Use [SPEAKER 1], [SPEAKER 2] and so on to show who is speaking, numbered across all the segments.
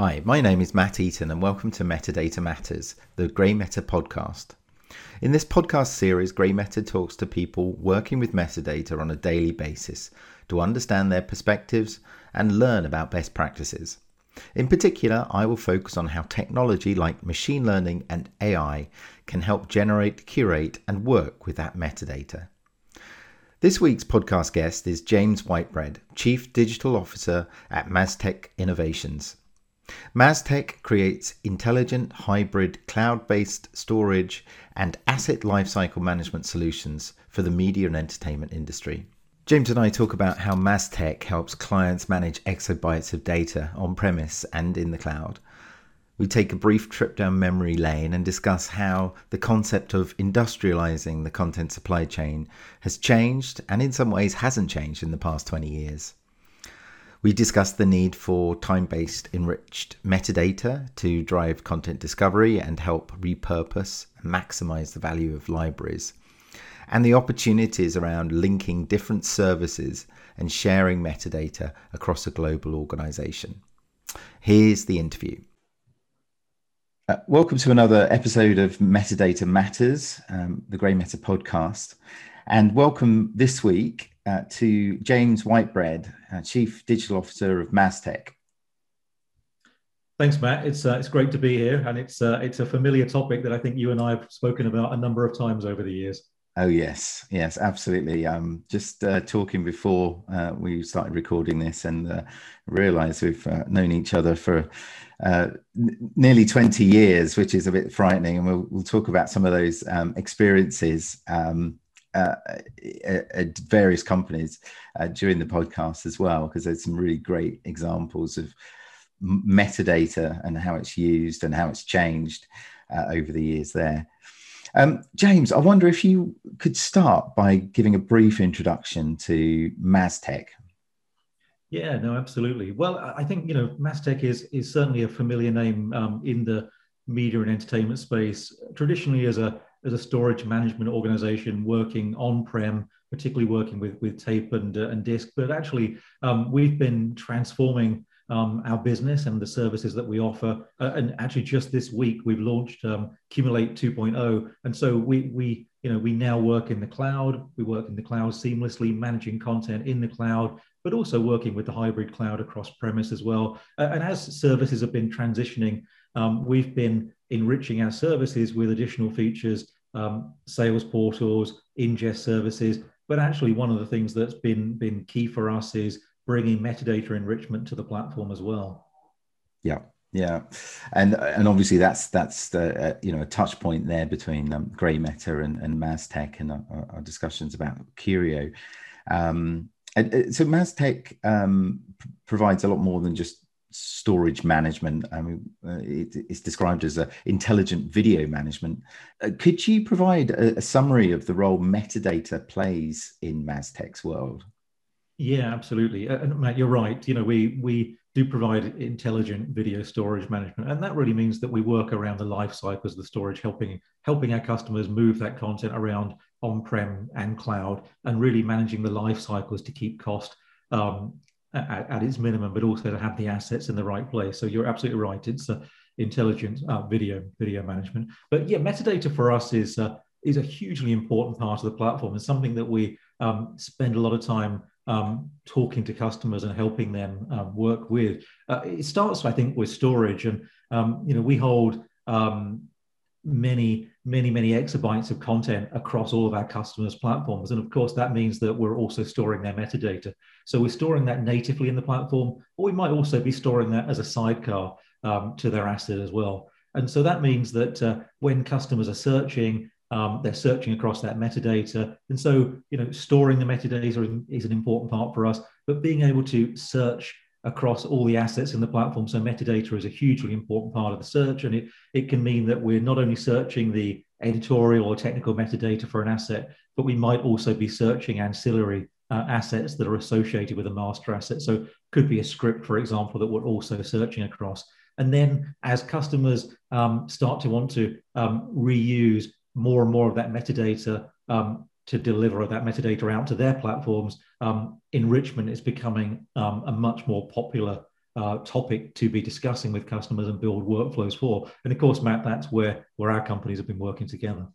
[SPEAKER 1] Hi, my name is Matt Eaton, and welcome to Metadata Matters, the GrayMeta podcast. In this podcast series, GrayMeta talks to people working with metadata on a daily basis to understand their perspectives and learn about best practices. In particular, I will focus on how technology like machine learning and AI can help generate, curate, and work with that metadata. This week's podcast guest is James Whitebread, Chief Digital Officer at Masstech Innovations. Masstech creates intelligent hybrid cloud based storage and asset lifecycle management solutions for the media and entertainment industry. James and I talk about how Masstech helps clients manage exabytes of data on premise and in the cloud. We take a brief trip down memory lane and discuss how the concept of industrializing the content supply chain has changed and in some ways hasn't changed in the past 20 years. We discussed the need for time based enriched metadata to drive content discovery and help repurpose and maximize the value of libraries, and the opportunities around linking different services and sharing metadata across a global organization. Here's the interview. Uh, welcome to another episode of Metadata Matters, um, the GrayMeta podcast. And welcome this week uh, to James Whitebread, uh, Chief Digital Officer of Masstech.
[SPEAKER 2] Thanks, Matt. It's uh, it's great to be here, and it's uh, it's a familiar topic that I think you and I have spoken about a number of times over the years.
[SPEAKER 1] Oh yes, yes, absolutely. Um, just uh, talking before uh, we started recording this, and uh, realised we've uh, known each other for uh, n- nearly twenty years, which is a bit frightening. And we'll, we'll talk about some of those um, experiences um, uh, at various companies uh, during the podcast as well, because there's some really great examples of metadata and how it's used and how it's changed uh, over the years there. Um, James, I wonder if you could start by giving a brief introduction to Masstech.
[SPEAKER 2] Yeah, no, absolutely. Well, I think you know Masstech is is certainly a familiar name um, in the media and entertainment space. Traditionally, as a as a storage management organization working on-prem, particularly working with, with tape and, uh, and disk. But actually, um, we've been transforming um, our business and the services that we offer. Uh, and actually, just this week, we've launched um, Kumulate 2.0. And so we, we, you know, we now work in the cloud. We work in the cloud seamlessly, managing content in the cloud, but also working with the hybrid cloud across premise as well. And as services have been transitioning, um, we've been enriching our services with additional features, um, sales portals, ingest services. But actually, one of the things that's been been key for us is bringing metadata enrichment to the platform as well.
[SPEAKER 1] Yeah, yeah, and and obviously that's that's the uh, you know a touch point there between um, GrayMeta and and Masstech and our, our discussions about Curio. Um, so Masstech um, provides a lot more than just storage management. I mean, uh, it, it's described as a intelligent video management. Uh, could you provide a, a, summary of the role metadata plays in Masstech's world?
[SPEAKER 2] Yeah, absolutely. Uh, and Matt, you're right. You know, we we do provide intelligent video storage management, and that really means that we work around the life cycles of the storage, helping helping our customers move that content around on-prem and cloud, and really managing the life cycles to keep cost um, at, at, its minimum, but also to have the assets in the right place. So you're absolutely right. It's a intelligent uh, video video management. But yeah, metadata for us is uh, is a hugely important part of the platform. and something that we um, spend a lot of time um, talking to customers and helping them um, work with. Uh, it starts, I think, with storage, and um, you know we hold um, many, many, many exabytes of content across all of our customers' platforms. And of course, that means that we're also storing their metadata. So we're storing that natively in the platform, or we might also be storing that as a sidecar um, to their asset as well. And so that means that uh, when customers are searching, um, they're searching across that metadata. And so, you know, storing the metadata is an important part for us, but being able to search across all the assets in the platform. So metadata is a hugely important part of the search, and it, it can mean that we're not only searching the editorial or technical metadata for an asset, but we might also be searching ancillary uh, assets that are associated with a master asset. So could be a script, for example, that we're also searching across. And then as customers um, start to want to um, reuse more and more of that metadata um, to deliver that metadata out to their platforms, um, enrichment is becoming um, a much more popular uh, topic to be discussing with customers and build workflows for. And of course, Matt, that's where where our companies have been working together.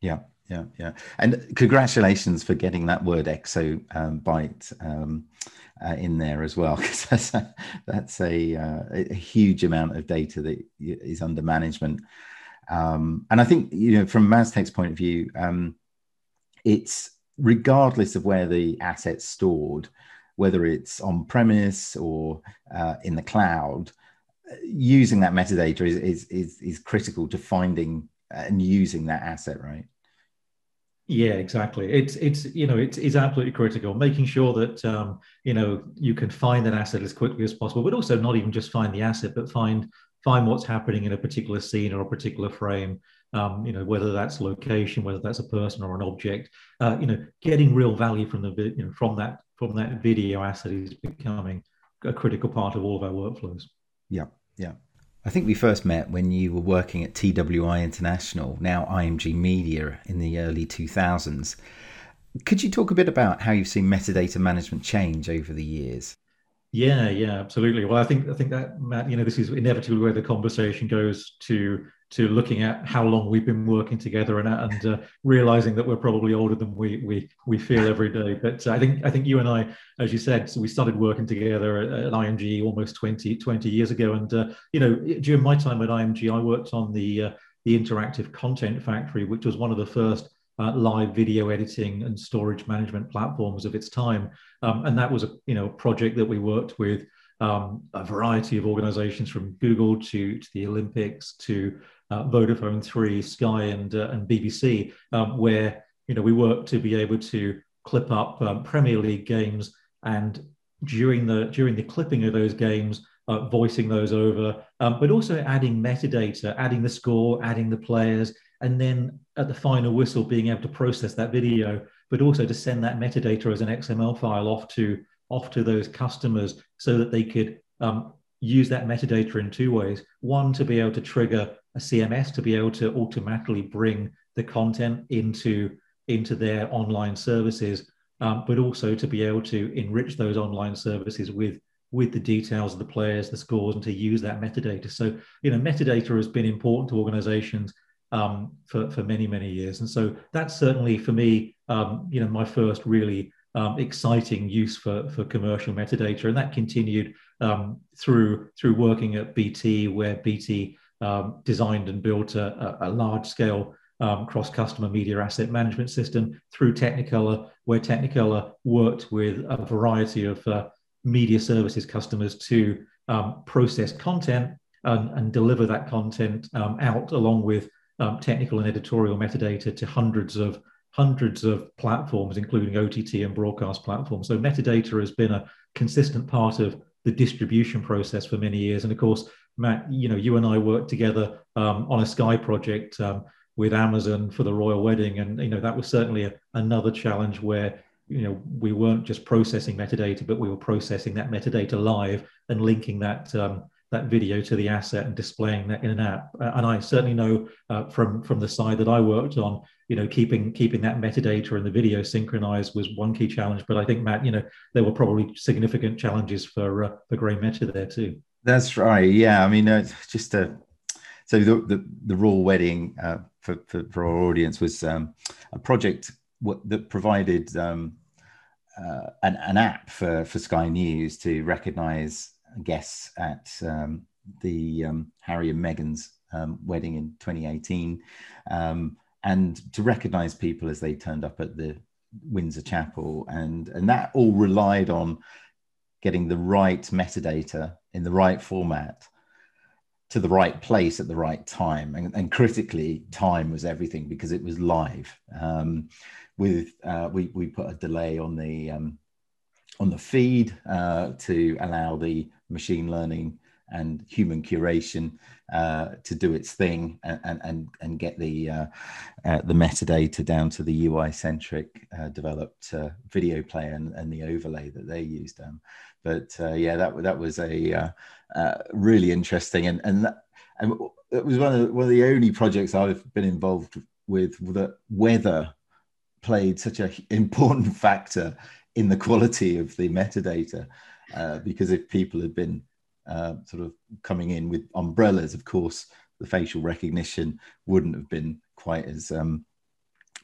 [SPEAKER 1] Yeah, yeah, yeah. And congratulations for getting that word exabyte um, uh, in there as well, because that's a, that's a, uh, a, huge amount of data that is under management. Um, and I think you know, from Masstech's point of view, um, it's regardless of where the asset's stored, whether it's on premise or uh, in the cloud, using that metadata is, is, is, is critical to finding and using that asset, right?
[SPEAKER 2] Yeah, exactly. It's it's you know it's, it's absolutely critical making sure that um, you know you can find that asset as quickly as possible, but also not even just find the asset, but find find what's happening in a particular scene or a particular frame. Um, you know whether that's location, whether that's a person or an object. Uh, you know, getting real value from the you know from that from that video asset is becoming a critical part of all of our workflows.
[SPEAKER 1] Yeah, yeah. I think we first met when you were working at TWI International, now IMG Media, in the early 2000s. Could you talk a bit about how you've seen metadata management change over the years?
[SPEAKER 2] Yeah, yeah, absolutely. Well, I think I think that Matt, you know, this is inevitably where the conversation goes to to looking at how long we've been working together and, and uh, realizing that we're probably older than we we we feel every day. But uh, I think I think you and I, as you said, so we started working together at, at IMG almost 20, 20 years ago. And uh, you know, during my time at IMG, I worked on the uh, the interactive content factory, which was one of the first uh, live video editing and storage management platforms of its time. Um, and that was a you know project that we worked with. Um, a variety of organizations from Google to, to the Olympics to Vodafone 3, Sky, and, uh, and BBC, um, where you know we work to be able to clip up um, Premier League games and during the during the clipping of those games, uh, voicing those over, um, but also adding metadata, adding the score, adding the players, and then at the final whistle being able to process that video, but also to send that metadata as an XML file off to off to those customers so that they could um, use that metadata in two ways. One, to be able to trigger a CMS to be able to automatically bring the content into into their online services, um, but also to be able to enrich those online services with with the details of the players, the scores, and to use that metadata. So, you know, metadata has been important to organizations um, for, for many, many years. And so that's certainly for me, um, you know, my first really um, exciting use for, for commercial metadata. And that continued um, through, through working at BT, where BT um, designed and built a, a large scale um, cross customer media asset management system through Technicolor, where Technicolor worked with a variety of uh, media services customers to um, process content and, and, deliver that content um, out along with um, technical and editorial metadata to hundreds of hundreds of platforms, including OTT and broadcast platforms. So metadata has been a consistent part of the distribution process for many years. And of course, Matt, you know, you and I worked together um, on a Sky project um, with Amazon for the royal wedding, and you know that was certainly a, another challenge where you know we weren't just processing metadata, but we were processing that metadata live and linking that um, that video to the asset and displaying that in an app. And I certainly know uh, from from the side that I worked on, you know, keeping keeping that metadata and the video synchronized was one key challenge. But I think Matt, you know, there were probably significant challenges for uh, for GrayMeta there too.
[SPEAKER 1] That's right. Yeah, I mean, uh, just a so the the, the royal wedding uh, for, for, for our audience was um, a project w- that provided um, uh, an, an app for for Sky News to recognise guests at um, the um, Harry and Meghan's um, wedding in 2018, um, and to recognise people as they turned up at the Windsor Chapel, and and that all relied on getting the right metadata in the right format to the right place at the right time. And, and critically, time was everything because it was live. Um, with uh, we we put a delay on the um, on the feed uh, to allow the machine learning and human curation uh, to do its thing and and and get the uh, uh, the metadata down to the UI centric uh, developed uh, video player and, and, the overlay that they used. Um, but uh, yeah, that that was a really interesting. And and that, and it was one of the, one of the only projects I've been involved with that weather played such an important factor in the quality of the metadata because if people had been uh, sort of coming in with umbrellas, of course, the facial recognition wouldn't have been quite as um,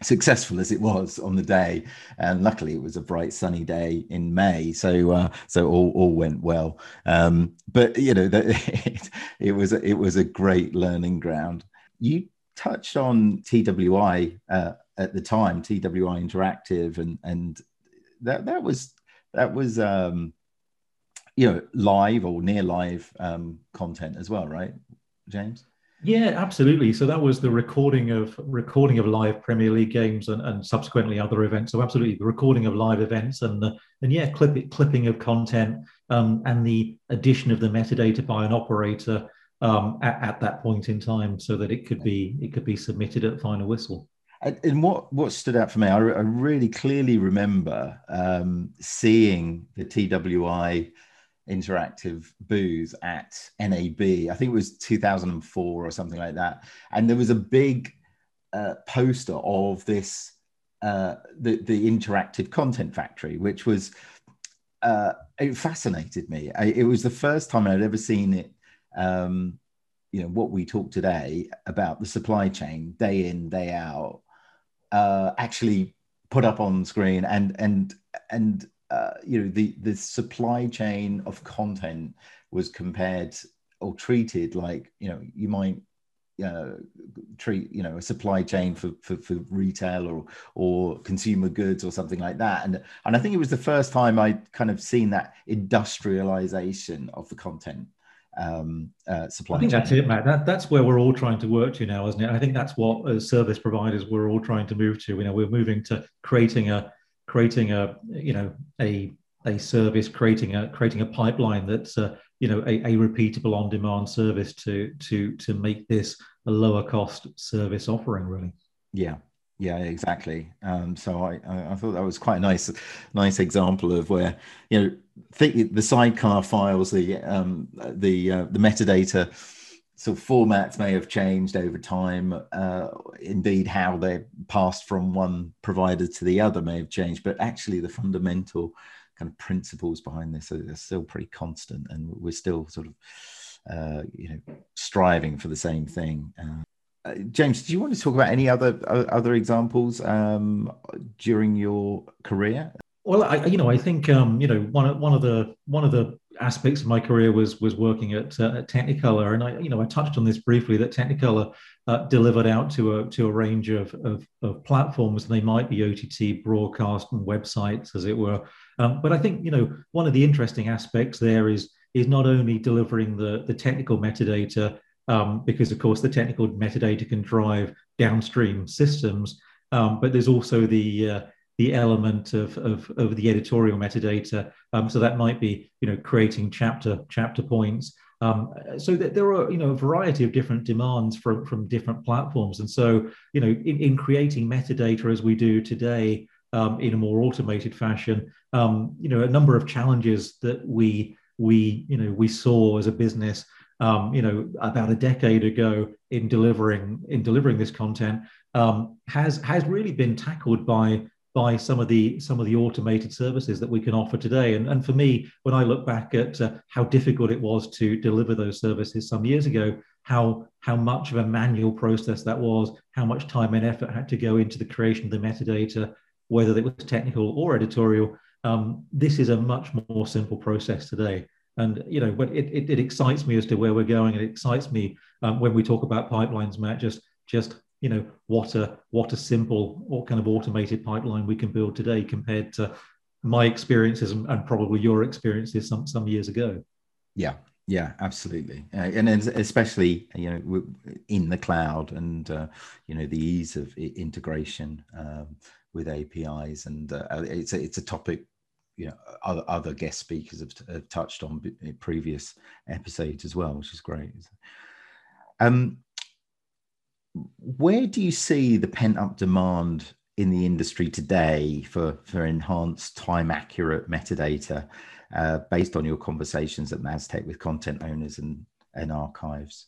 [SPEAKER 1] successful as it was on the day. And luckily it was a bright sunny day in may so uh, so all, all went well. Um, but you know the, it, it was it was a great learning ground. You touched on twi uh, at the time twi interactive and and that that was that was um, you know live or near live um, content as well right james
[SPEAKER 2] yeah, absolutely. So that was the recording of recording of live Premier League games and, and subsequently other events. So absolutely, the recording of live events and the, and yeah, clip, clipping of content um, and the addition of the metadata by an operator um, at, at, that point in time, so that it could be it could be submitted at final whistle.
[SPEAKER 1] And what what stood out for me, I, I really clearly remember um, seeing the TWI interactive booth at NAB. I think it was 2004 or something like that. And there was a big uh, poster of this, uh, the, the interactive content factory, which was, uh, it fascinated me. I, it was the first time I'd ever seen it. Um, you know what we talk today about the supply chain day in day out uh, actually put up on screen and and and uh, you know the the supply chain of content was compared or treated like you know you might uh, treat you know a supply chain for, for, for retail or or consumer goods or something like that and and I think it was the first time I kind of seen that industrialization of the content um, uh, supply.
[SPEAKER 2] I think
[SPEAKER 1] chain.
[SPEAKER 2] that's it, Matt. That, that's where we're all trying to work to now, isn't it? I think that's what as service providers we're all trying to move to. You know, we're moving to creating a creating a you know a a service, creating a creating a pipeline that's a, you know a, a repeatable on-demand service to to to make this a lower cost service offering. Really.
[SPEAKER 1] Yeah, yeah, exactly. Um, so I, I thought that was quite a nice, nice example of where you know the sidecar files, the um, the uh, the metadata so formats may have changed over time. Uh, indeed, how they passed from one provider to the other may have changed, but actually, the fundamental kind of principles behind this are, are still pretty constant, and we're still sort of, uh, you know, striving for the same thing. Uh James, do you want to talk about any other other examples um, during your career?
[SPEAKER 2] Well, I, you know, I think um, you know one one of the one of the aspects of my career was was working at, uh, at Technicolor, and I you know I touched on this briefly that Technicolor uh, delivered out to a to a range of, of, of platforms. They might be OTT, broadcast, and websites, as it were. Um, but I think you know one of the interesting aspects there is is not only delivering the the technical metadata, um, because of course the technical metadata can drive downstream systems, um, but there's also the uh, the element of, of, of the editorial metadata. Um, so that might be, you know, creating chapter chapter points. Um, so that there are, you know, a variety of different demands from, from different platforms. And so, you know, in, in creating metadata as we do today um, in a more automated fashion, um, you know, a number of challenges that we we you know we saw as a business um, you know, about a decade ago in delivering in delivering this content um, has has really been tackled by by some of the some of the automated services that we can offer today. And, and for me, when I look back at uh, how difficult it was to deliver those services some years ago, how how much of a manual process that was, how much time and effort had to go into the creation of the metadata, whether it was technical or editorial. Um, this is a much more simple process today. And you know, but it, it, it excites me as to where we're going. It excites me um, when we talk about pipelines, Matt. Just just you know what a what a simple or kind of automated pipeline we can build today compared to my experiences and, probably your experiences some some years ago.
[SPEAKER 1] Yeah. Yeah absolutely. Uh, and especially you know in the cloud and uh, you know the ease of integration um, with apis and uh, it's a, it's a topic you know other, other guest speakers have, have touched on previous episodes as well which is great. Um where do you see the pent up demand in the industry today for, for enhanced time accurate metadata uh, based on your conversations at Masstech with content owners and, and archives?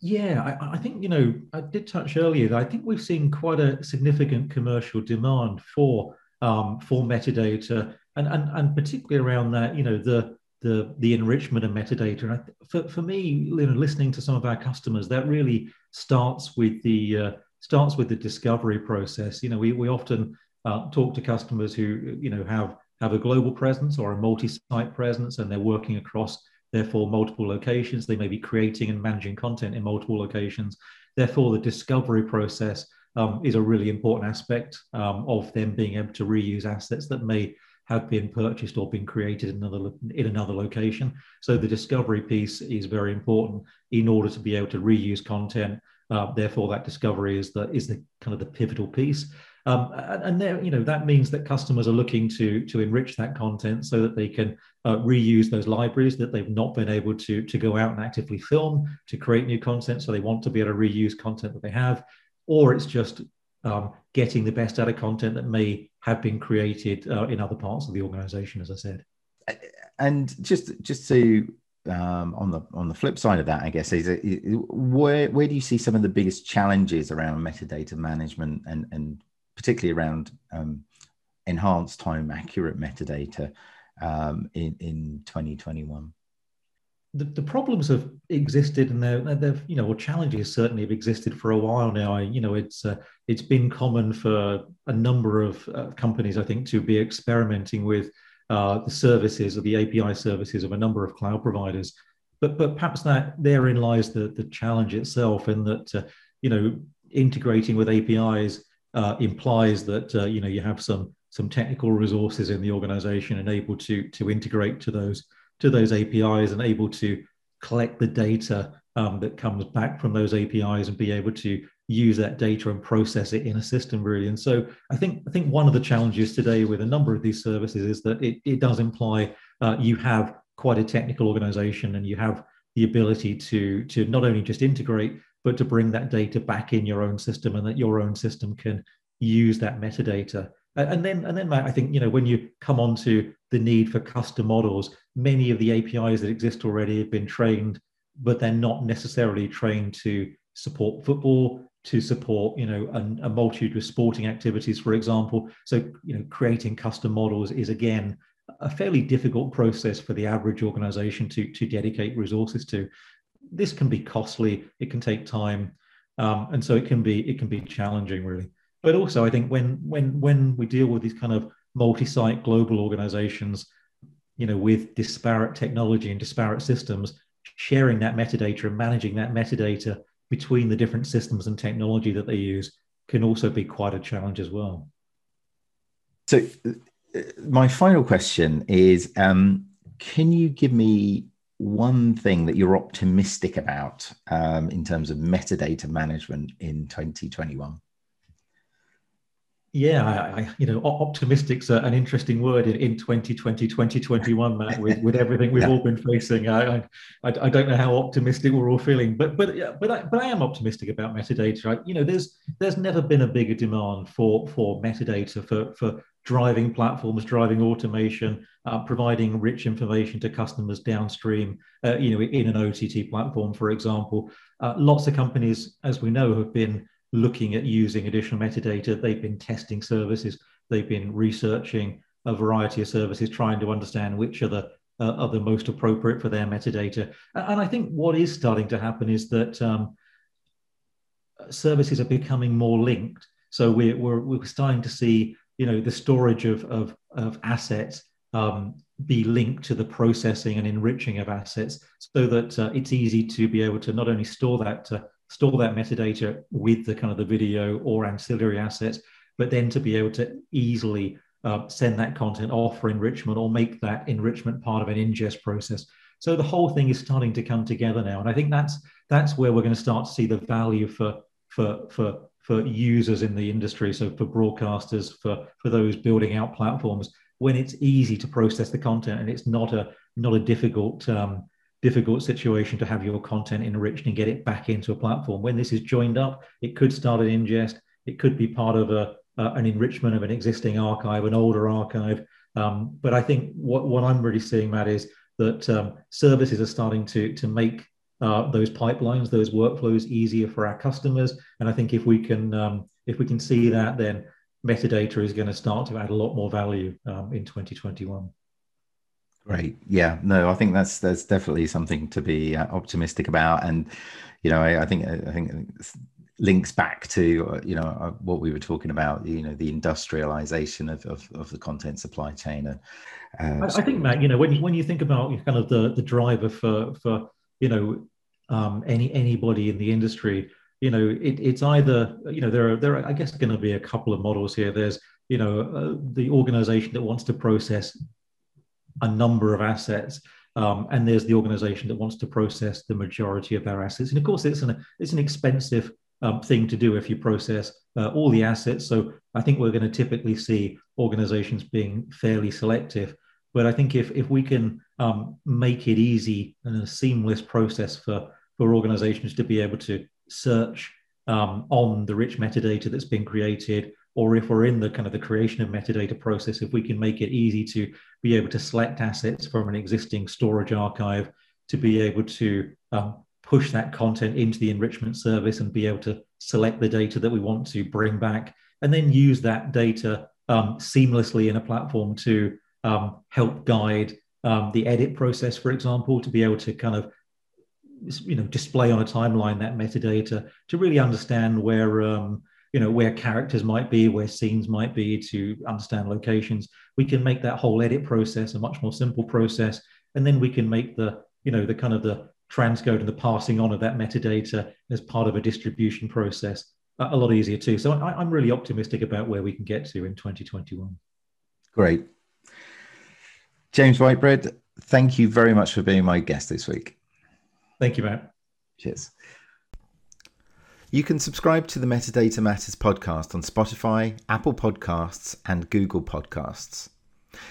[SPEAKER 2] Yeah, I, I, think, you know, I did touch earlier that I think we've seen quite a significant commercial demand for um, for metadata and, and, and particularly around that, you know, the the the enrichment of metadata. And I, for for me, you know, listening to some of our customers, that really starts with the uh, starts with the discovery process. You know, we we often uh, talk to customers who you know have have a global presence or a multi-site presence, and they're working across therefore multiple locations. They may be creating and managing content in multiple locations. Therefore, the discovery process um, is a really important aspect um, of them being able to reuse assets that may have been purchased or been created in another in another location. So the discovery piece is very important in order to be able to reuse content. Uh, therefore, that discovery is the is the kind of the pivotal piece. Um, and there, you know, that means that customers are looking to to enrich that content so that they can uh, reuse those libraries that they've not been able to to go out and actively film to create new content. So they want to be able to reuse content that they have, or it's just um, getting the best out of content that may have been created uh, in other parts of the organization, as I said.
[SPEAKER 1] And just just to um, on the on the flip side of that, I guess is where where do you see some of the biggest challenges around metadata management and and particularly around um, enhanced time accurate metadata um, in, in 2021?
[SPEAKER 2] The, the, problems have existed and they're, they've you know or challenges certainly have existed for a while now. I, you know it's uh, it's been common for a number of uh, companies i think to be experimenting with uh, the services or the api services of a number of cloud providers. But but perhaps that therein lies the the challenge itself in that uh, you know integrating with apis uh, implies that uh, you know you have some some technical resources in the organization and able to to integrate to those to those APIs and able to collect the data um, that comes back from those APIs and be able to use that data and process it in a system really. And so I think I think one of the challenges today with a number of these services is that it, it does imply uh, you have quite a technical organization and you have the ability to to not only just integrate but to bring that data back in your own system and that your own system can use that metadata. And then, and then, Matt, I think you know when you come on to the need for custom models, many of the APIs that exist already have been trained, but they're not necessarily trained to support football, to support you know a, a multitude of sporting activities, for example. So you know, creating custom models is again a fairly difficult process for the average organization to to dedicate resources to this can be costly it can take time um, and so it can be it can be challenging really but also i think when when when we deal with these kind of multi-site global organizations you know with disparate technology and disparate systems sharing that metadata and managing that metadata between the different systems and technology that they use can also be quite a challenge as well
[SPEAKER 1] so my final question is um, can you give me one thing that you're optimistic about um, in terms of metadata management in 2021?
[SPEAKER 2] Yeah, I, I, you know, optimistic's an interesting word in, in 2020, 2021, Matt, with, with everything we've yeah. all been facing. I, I, I don't know how optimistic we're all feeling, but but but I, but I am optimistic about metadata. I, you know, there's there's never been a bigger demand for for metadata for for driving platforms, driving automation, uh, providing rich information to customers downstream, uh, you know, in an OTT platform, for example. Uh, lots of companies, as we know, have been looking at using additional metadata. They've been testing services. They've been researching a variety of services, trying to understand which are the uh, are the most appropriate for their metadata. And I think what is starting to happen is that um, services are becoming more linked. So we're, we're, we're starting to see you know the storage of of, of assets um, be linked to the processing and enriching of assets so that uh, it's easy to be able to not only store that uh, store that metadata with the kind of the video or ancillary assets but then to be able to easily uh, send that content off for enrichment or make that enrichment part of an ingest process. So the whole thing is starting to come together now and i think that's that's where we're going to start to see the value for for for for users in the industry, so for broadcasters, for for those building out platforms, when it's easy to process the content and it's not a not a difficult um, difficult situation to have your content enriched and get it back into a platform. When this is joined up, it could start an ingest. It could be part of a an enrichment of an existing archive, an older archive. Um, but I think what, what I'm really seeing, Matt, is that um, services are starting to to make uh, those pipelines, those workflows easier for our customers. And I think if we can um, if we can see that, then metadata is going to start to add a lot more value um, in 2021.
[SPEAKER 1] Great. Yeah. No, I think that's that's definitely something to be uh, optimistic about, and you know, I, I think I think links back to uh, you know uh, what we were talking about you know the industrialization of, of, of the content supply chain and
[SPEAKER 2] uh, I, I, think matt you know when you when you think about kind of the the driver for for you know um, any anybody in the industry you know it, it's either you know there are there are i guess going to be a couple of models here there's you know uh, the organization that wants to process a number of assets um, and there's the organization that wants to process the majority of their assets and of course it's an it's an expensive um, thing to do if you process uh, all the assets. So I think we're going to typically see organizations being fairly selective. But I think if, if we can um, make it easy and a seamless process for, for organizations to be able to search um, on the rich metadata that's been created, or if we're in the kind of the creation of metadata process, if we can make it easy to be able to select assets from an existing storage archive, to be able to um, push that content into the enrichment service and be able to select the data that we want to bring back and then use that data um, seamlessly in a platform to um, help guide um, the edit process, for example, to be able to kind of you know display on a timeline that metadata to really understand where um, you know where characters might be, where scenes might be, to understand locations. We can make that whole edit process a much more simple process, and then we can make the you know the kind of the transcode and the passing on of that metadata as part of a distribution process a lot easier too. So I, am really optimistic about where we can get to in 2021.
[SPEAKER 1] Great. James Whitebread, thank you very much for being my guest this week.
[SPEAKER 2] Thank you, Matt.
[SPEAKER 1] Cheers. You can subscribe to the Metadata Matters podcast on Spotify, Apple Podcasts, and Google Podcasts.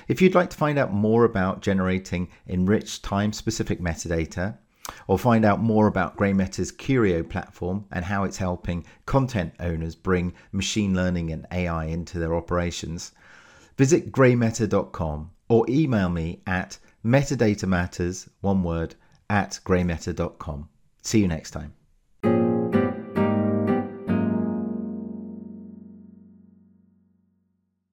[SPEAKER 1] If you'd like to find out more about generating enriched time specific metadata, or find out more about GrayMeta's Curio platform and how it's helping content owners bring machine learning and AI into their operations, visit graymeta.com or email me at metadatamatters, one word, at graymeta.com. See you next time.